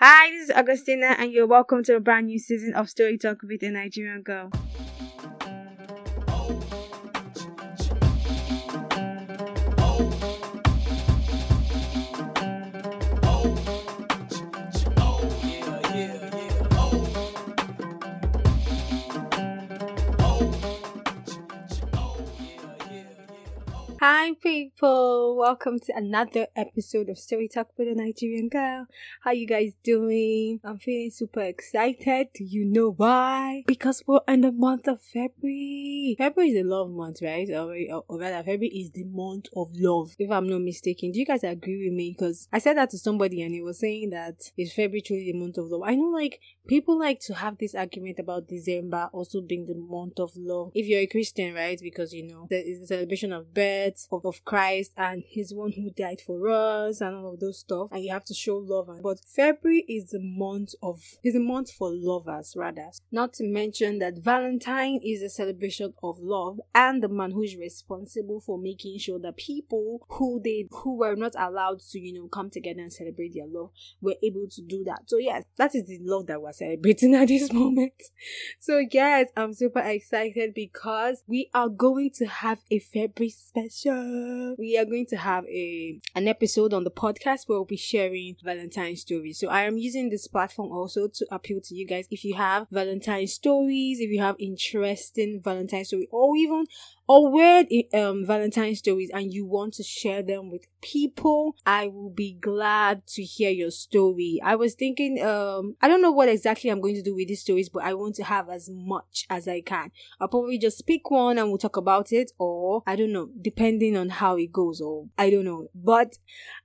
Hi, this is Augustina, and you're welcome to a brand new season of Story Talk with a Nigerian Girl. People. Welcome to another episode of Story Talk with a Nigerian Girl. How you guys doing? I'm feeling super excited. Do you know why? Because we're in the month of February. February is a love month, right? Or, or rather, February is the month of love. If I'm not mistaken, do you guys agree with me? Because I said that to somebody and he was saying that is February truly the month of love. I know, like people like to have this argument about December also being the month of love. If you're a Christian, right? Because you know is the celebration of birth of, of Christ and He's one who died for us and all of those stuff. And you have to show love. But February is the month of is the month for lovers rather. Not to mention that Valentine is a celebration of love and the man who is responsible for making sure that people who they who were not allowed to, you know, come together and celebrate their love were able to do that. So yes, that is the love that we're celebrating at this moment. So yes, I'm super excited because we are going to have a February special we are going to have a an episode on the podcast where we'll be sharing Valentine stories. So I am using this platform also to appeal to you guys. If you have Valentine stories, if you have interesting Valentine story, or even or weird um Valentine stories and you want to share them with people, I will be glad to hear your story. I was thinking um I don't know what exactly I'm going to do with these stories, but I want to have as much as I can. I'll probably just pick one and we'll talk about it or I don't know, depending on how it goes or I don't know. But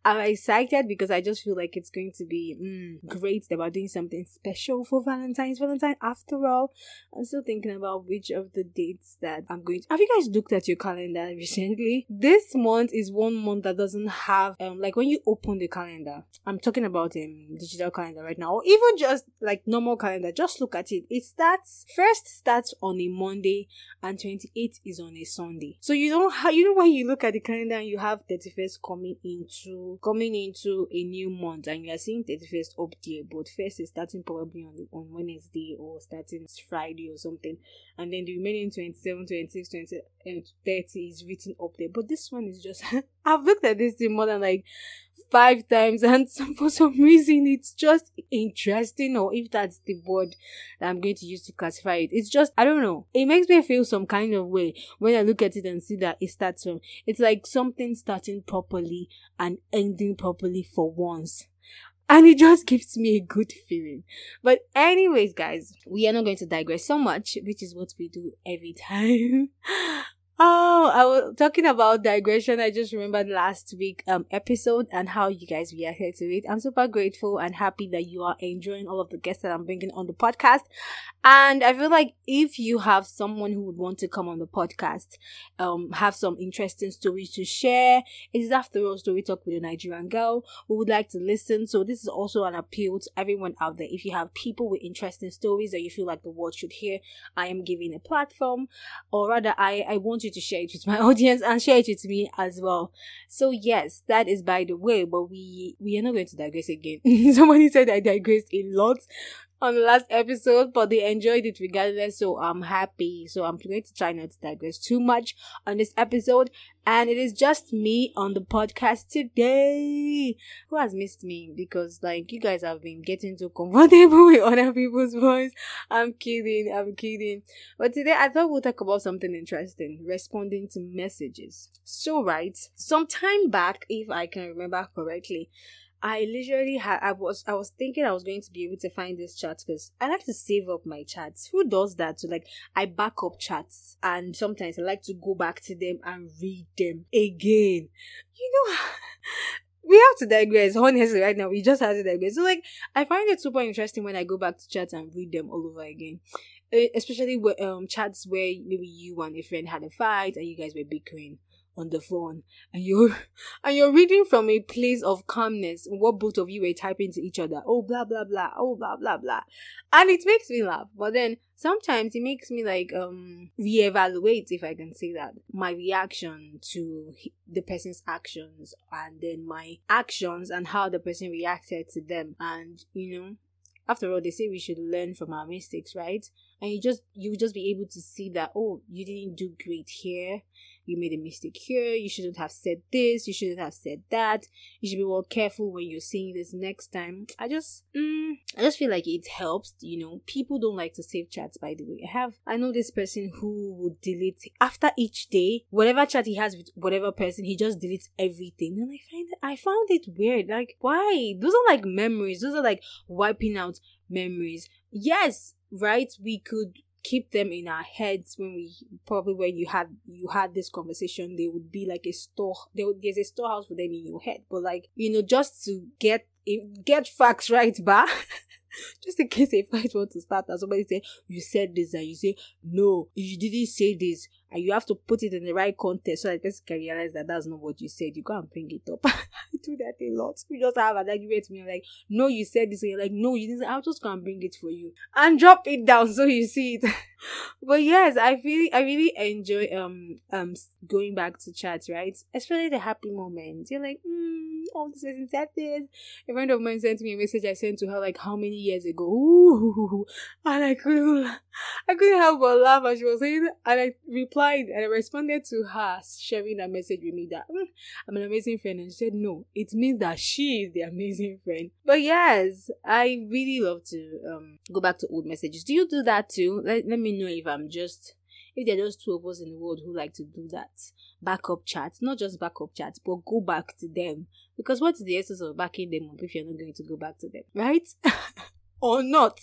I'm excited because I just feel like it's going to be mm, great about doing something special for Valentine's Valentine after all. I'm still thinking about which of the dates that I'm going to have you guys looked at your calendar recently. This month is one month that doesn't have um like when you open the calendar. I'm talking about um digital calendar right now, or even just like normal calendar. Just look at it. It starts first starts on a Monday and 28th is on a Sunday. So you don't you know when you look at the calendar and you have 31st coming into coming into a new month and you are seeing 31st up there, but first is starting probably on on Wednesday or starting Friday or something, and then the remaining 27, 26, 20 and 30 is written up there. But this one is just, I've looked at this thing more than like five times and for some reason it's just interesting or if that's the word that I'm going to use to classify it. It's just, I don't know. It makes me feel some kind of way when I look at it and see that it starts from, it's like something starting properly and ending properly for once and it just gives me a good feeling. But anyways, guys, we are not going to digress so much, which is what we do every time. Oh, I was talking about digression. I just remembered last week um episode and how you guys reacted to it. I'm super grateful and happy that you are enjoying all of the guests that I'm bringing on the podcast. And I feel like if you have someone who would want to come on the podcast, um, have some interesting stories to share, it is after all story talk with a Nigerian girl who would like to listen. So this is also an appeal to everyone out there. If you have people with interesting stories that you feel like the world should hear, I am giving a platform, or rather, I I want you to share it with my audience and share it with me as well. So yes, that is by the way, but we we are not going to digress again. Somebody said I digressed a lot on the last episode, but they enjoyed it regardless, so I'm happy. So I'm going to try not to digress too much on this episode. And it is just me on the podcast today. Who has missed me? Because like you guys have been getting too comfortable with other people's voice. I'm kidding, I'm kidding. But today I thought we'll talk about something interesting, responding to messages. So right, some time back, if I can remember correctly, I literally had I was I was thinking I was going to be able to find this chat because I like to save up my chats. Who does that? So like I back up chats and sometimes I like to go back to them and read them again. You know we have to digress. Honestly, right now we just have to digress. So like I find it super interesting when I go back to chats and read them all over again. Especially with um chats where maybe you and a friend had a fight and you guys were bickering on the phone. And you're and you're reading from a place of calmness what both of you were typing to each other. Oh blah blah blah. Oh blah blah blah. And it makes me laugh. But then sometimes it makes me like um reevaluate if i can say that my reaction to the person's actions and then my actions and how the person reacted to them. And you know after all they say we should learn from our mistakes right and you just you just be able to see that oh you didn't do great here. You made a mistake here. You shouldn't have said this. You shouldn't have said that. You should be more careful when you're saying this next time. I just mm, i just feel like it helps you know. People don't like to save chats by the way. I have i know this person who would delete after each day whatever chat he has with whatever person he just deletes everything. And i find it i found it weird. Like why? Those are like memories. Those are like wiping out memories. Yes right? We could keep them in our heads when we probably when you had you had this conversation they would be like a store there there's a storehouse for them in your head. But like you know just to get eh, get facts right but just in case a fight want to start and somebody say you said this and you say no you didn't say this and you have to put it in the right context so that person can realize that that's not what you said. You go and bring it up. I do that a lot. We just have an argument me. I'm like, no, you said this. And you're like, no, you didn't. I'll just go and bring it for you and drop it down so you see it. but yes, I really, I really enjoy um um going back to chats, right? Especially the happy moments. You're like, hmm, oh, this person said this. A friend of mine sent me a message I sent to her like how many years ago. Ooh, and I couldn't, I couldn't help but laugh. And she was saying, and I replied replied and I responded to her sharing a message with me that mm, I'm an amazing friend. And she said, No, it means that she is the amazing friend. But yes, I really love to um go back to old messages. Do you do that too? Let, let me know if I'm just if there are just two of us in the world who like to do that backup chats, not just backup chats, but go back to them. Because what's the essence of backing them up if you're not going to go back to them, right? or not.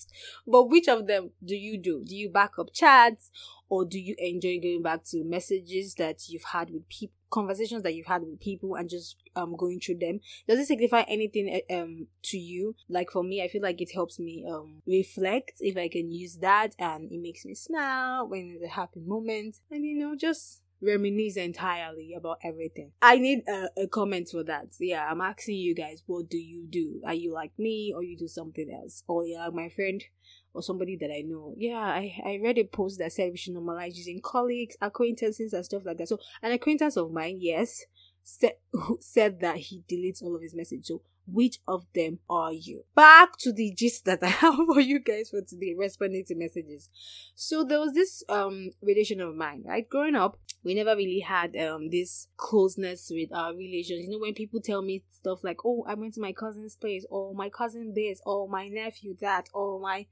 But which of them do you do? Do you backup chats or do you enjoy going back to messages that you've had with people, conversations that you've had with people and just um going through them? Does it signify anything eh, um to you? Like for me, I feel like it helps me um reflect if I can use that and it makes me smile when it's a happy moment and you know just reminisce entirely about everything. I need a, a comment for that. Yeah, I'm asking you guys, what do you do? Are you like me or you do something else? Or yeah, my friend or somebody that I know. Yeah, I, I read a post that said we should normalize using colleagues, acquaintances, and stuff like that. So, an acquaintance of mine, yes, said, said that he deletes all of his messages. So, which of them are you? Back to the gist that I have for you guys for today, responding to messages. So there was this um relation of mine, right? Growing up, we never really had um this closeness with our relations. You know, when people tell me stuff like, "Oh, I went to my cousin's place," or "My cousin this," or "My nephew that," or "My,"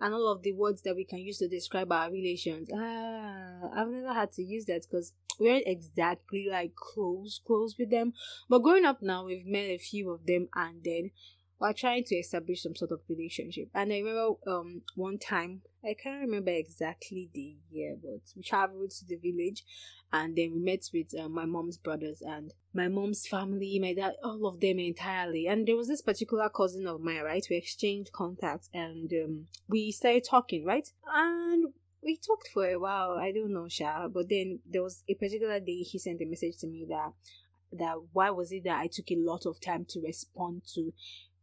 and all of the words that we can use to describe our relations. Ah, I've never had to use that because we weren't exactly like close, close with them. But growing up now, we've met a few of them, and then we're trying to establish some sort of relationship. And I remember um one time I can't remember exactly the year, but we traveled to the village, and then we met with uh, my mom's brothers and my mom's family, my dad, all of them entirely. And there was this particular cousin of mine, right? We exchanged contacts and um, we started talking, right? And we talked for a while. I don't know, Sha, but then there was a particular day he sent a message to me that that why was it that I took a lot of time to respond to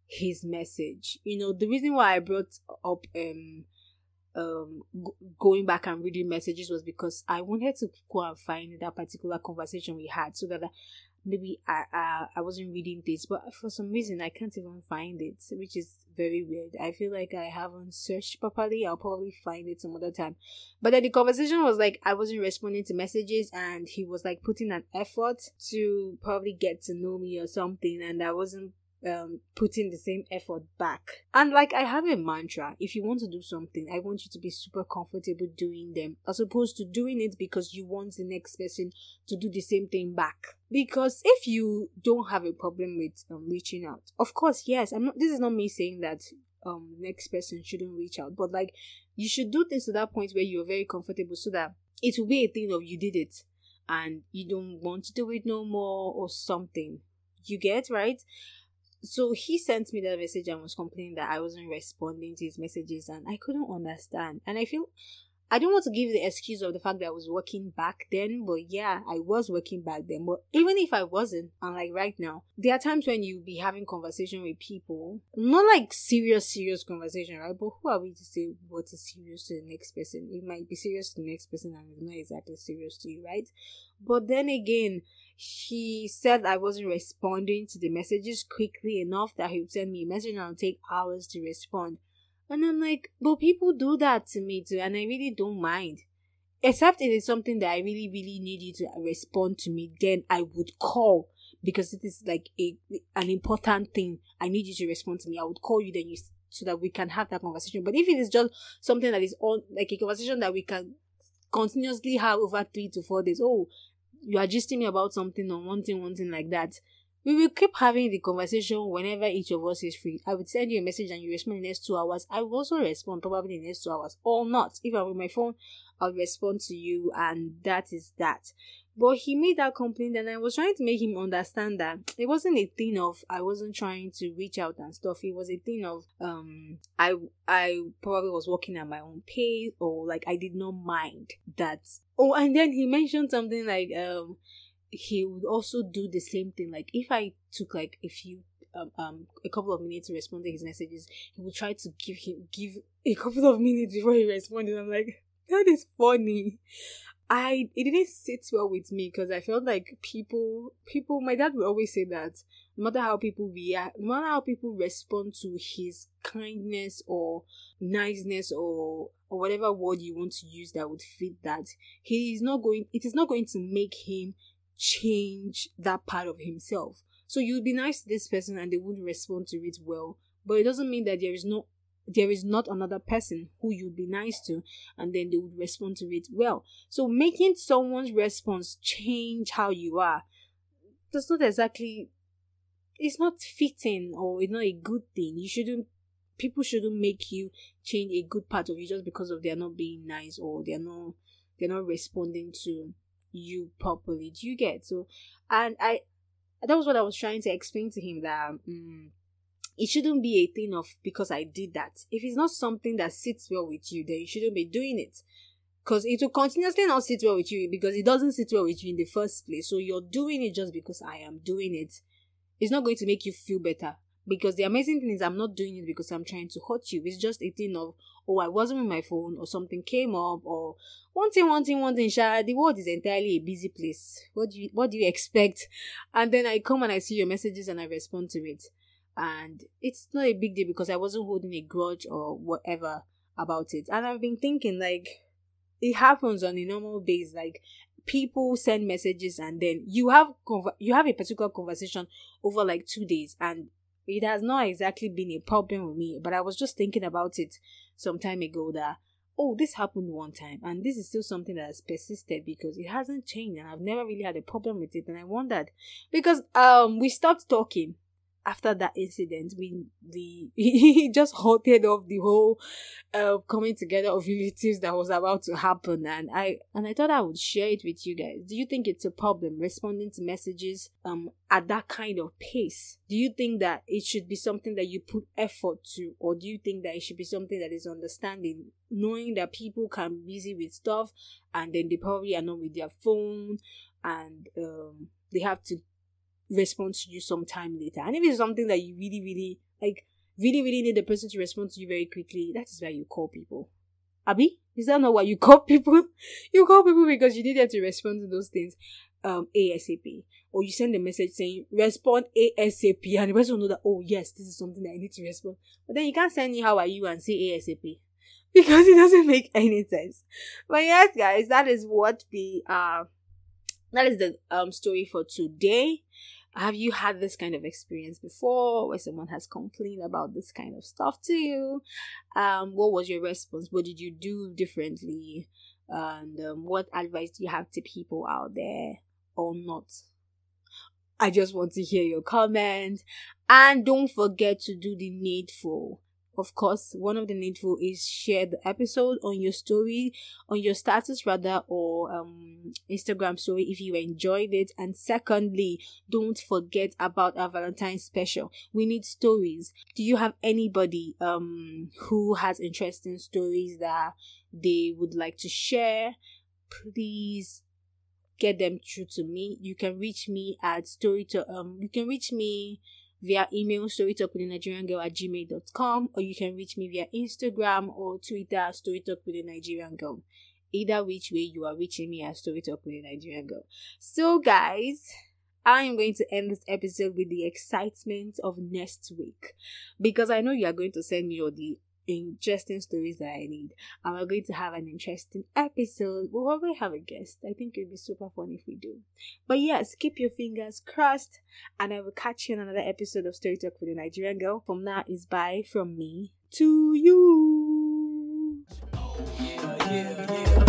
his message. You know, the reason why I brought up um um going back and reading messages was because I wanted to go and find that particular conversation we had so that maybe I, I I wasn't reading this, but for some reason I can't even find it, which is very weird. I feel like I haven't searched properly. I'll probably find it some other time. But then the conversation was like I wasn't responding to messages, and he was like putting an effort to probably get to know me or something, and I wasn't um putting the same effort back. And like i have a mantra. If you want to do something i want you to be super comfortable doing them as opposed to doing it because you want the next person to do the same thing back. Because if you don't have a problem with um, reaching out of course yes i'm not this is not me saying that um next person shouldn't reach out but like you should do things to that point where you're very comfortable so that it will be a thing of you did it and you don't want to do it no more or something. You get right so he sent me that message and was complaining that I wasn't responding to his messages and I couldn't understand. And I feel I don't want to give the excuse of the fact that I was working back then, but yeah, I was working back then. But even if I wasn't, unlike right now, there are times when you be having conversation with people, not like serious, serious conversation, right? But who are we to say what is serious to the next person? It might be serious to the next person and it's not exactly serious to you, right? But then again, he said I wasn't responding to the messages quickly enough that he would send me a message and would take hours to respond. And I'm like, but people do that to me too, and I really don't mind. Except if it's something that I really, really need you to respond to me, then I would call because it is like a an important thing. I need you to respond to me. I would call you then you so that we can have that conversation. But if it is just something that is on like a conversation that we can continuously have over three to four days, oh, you are gisting me about something or one thing, one thing like that. We will keep having the conversation whenever each of us is free. I will send you a message and you respond in the next two hours. I will also respond probably in the next two hours or not. If I'm with my phone, I'll respond to you and that is that. But he made that complaint and I was trying to make him understand that it wasn't a thing of I wasn't trying to reach out and stuff. It was a thing of um I I probably was working at my own pace or like I did not mind that. Oh and then he mentioned something like um he would also do the same thing. Like if I took like a few um, um a couple of minutes to respond to his messages, he would try to give him give a couple of minutes before he responded. I'm like, that is funny. I it didn't sit well with me because I felt like people people my dad would always say that no matter how people react no matter how people respond to his kindness or niceness or or whatever word you want to use that would fit that he is not going it is not going to make him change that part of himself. So you'd be nice to this person and they wouldn't respond to it well, but it doesn't mean that there is no there is not another person who you'd be nice to and then they would respond to it well. So making someone's response change how you are does not exactly it's not fitting or it's not a good thing. You shouldn't people shouldn't make you change a good part of you just because of they're not being nice or they're not they're not responding to you properly. Do you get so? And I that was what I was trying to explain to him that um, it shouldn't be a thing of because I did that. If it's not something that sits well with you, then you shouldn't be doing it. Because it will continuously not sit well with you because it doesn't sit well with you in the first place. So you're doing it just because I am doing it. It's not going to make you feel better. Because the amazing thing is, I'm not doing it because I'm trying to hurt you. It's just a thing of, oh, I wasn't with my phone, or something came up, or one thing, one thing, one thing. Sha, the world is entirely a busy place. What do you, what do you expect? And then I come and I see your messages and I respond to it, and it's not a big deal because I wasn't holding a grudge or whatever about it. And I've been thinking like, it happens on a normal base, like people send messages and then you have conver- you have a particular conversation over like two days and it has not exactly been a problem with me, but I was just thinking about it some time ago that oh, this happened one time, and this is still something that has persisted because it hasn't changed, and I've never really had a problem with it. And I wondered because um we stopped talking after that incident, we the he just halted off the whole uh, coming together of relatives that was about to happen, and I and I thought I would share it with you guys. Do you think it's a problem responding to messages um at that kind of pace? Do you think that it should be something that you put effort to, or do you think that it should be something that is understanding, knowing that people can be busy with stuff, and then they probably are not with their phone, and um they have to respond to you sometime later. And if it's something that you really, really like, really, really need the person to respond to you very quickly, that is why you call people. Abby, is that not why you call people? you call people because you need them to respond to those things um ASAP. Or you send a message saying respond ASAP and the person will know that oh yes, this is something that I need to respond. But then you can't send me how are you and say ASAP. Because it doesn't make any sense. But yes, guys, that is what we uh that is the um story for today. Have you had this kind of experience before where someone has complained about this kind of stuff to you? Um, what was your response? What did you do differently? And um, what advice do you have to people out there or not? I just want to hear your comment And don't forget to do the needful of course, one of the needful is share the episode on your story, on your status rather, or um, Instagram story if you enjoyed it. And secondly, don't forget about our Valentine's special. We need stories. Do you have anybody um who has interesting stories that they would like to share? Please get them through to me. You can reach me at story to um you can reach me via email storytalk with a Nigerian girl at gmail.com or you can reach me via Instagram or Twitter storytalk with a Nigerian girl. Either which way you are reaching me at storytalk with a Nigerian girl. So guys, I am going to end this episode with the excitement of next week because I know you are going to send me all the interesting stories that I need. And we're going to have an interesting episode. We'll probably have a guest. I think it'd be super fun if we do. But yes, keep your fingers crossed, and I will catch you in another episode of Story Talk with a Nigerian Girl. From now is bye from me to you. Oh, yeah, yeah, yeah.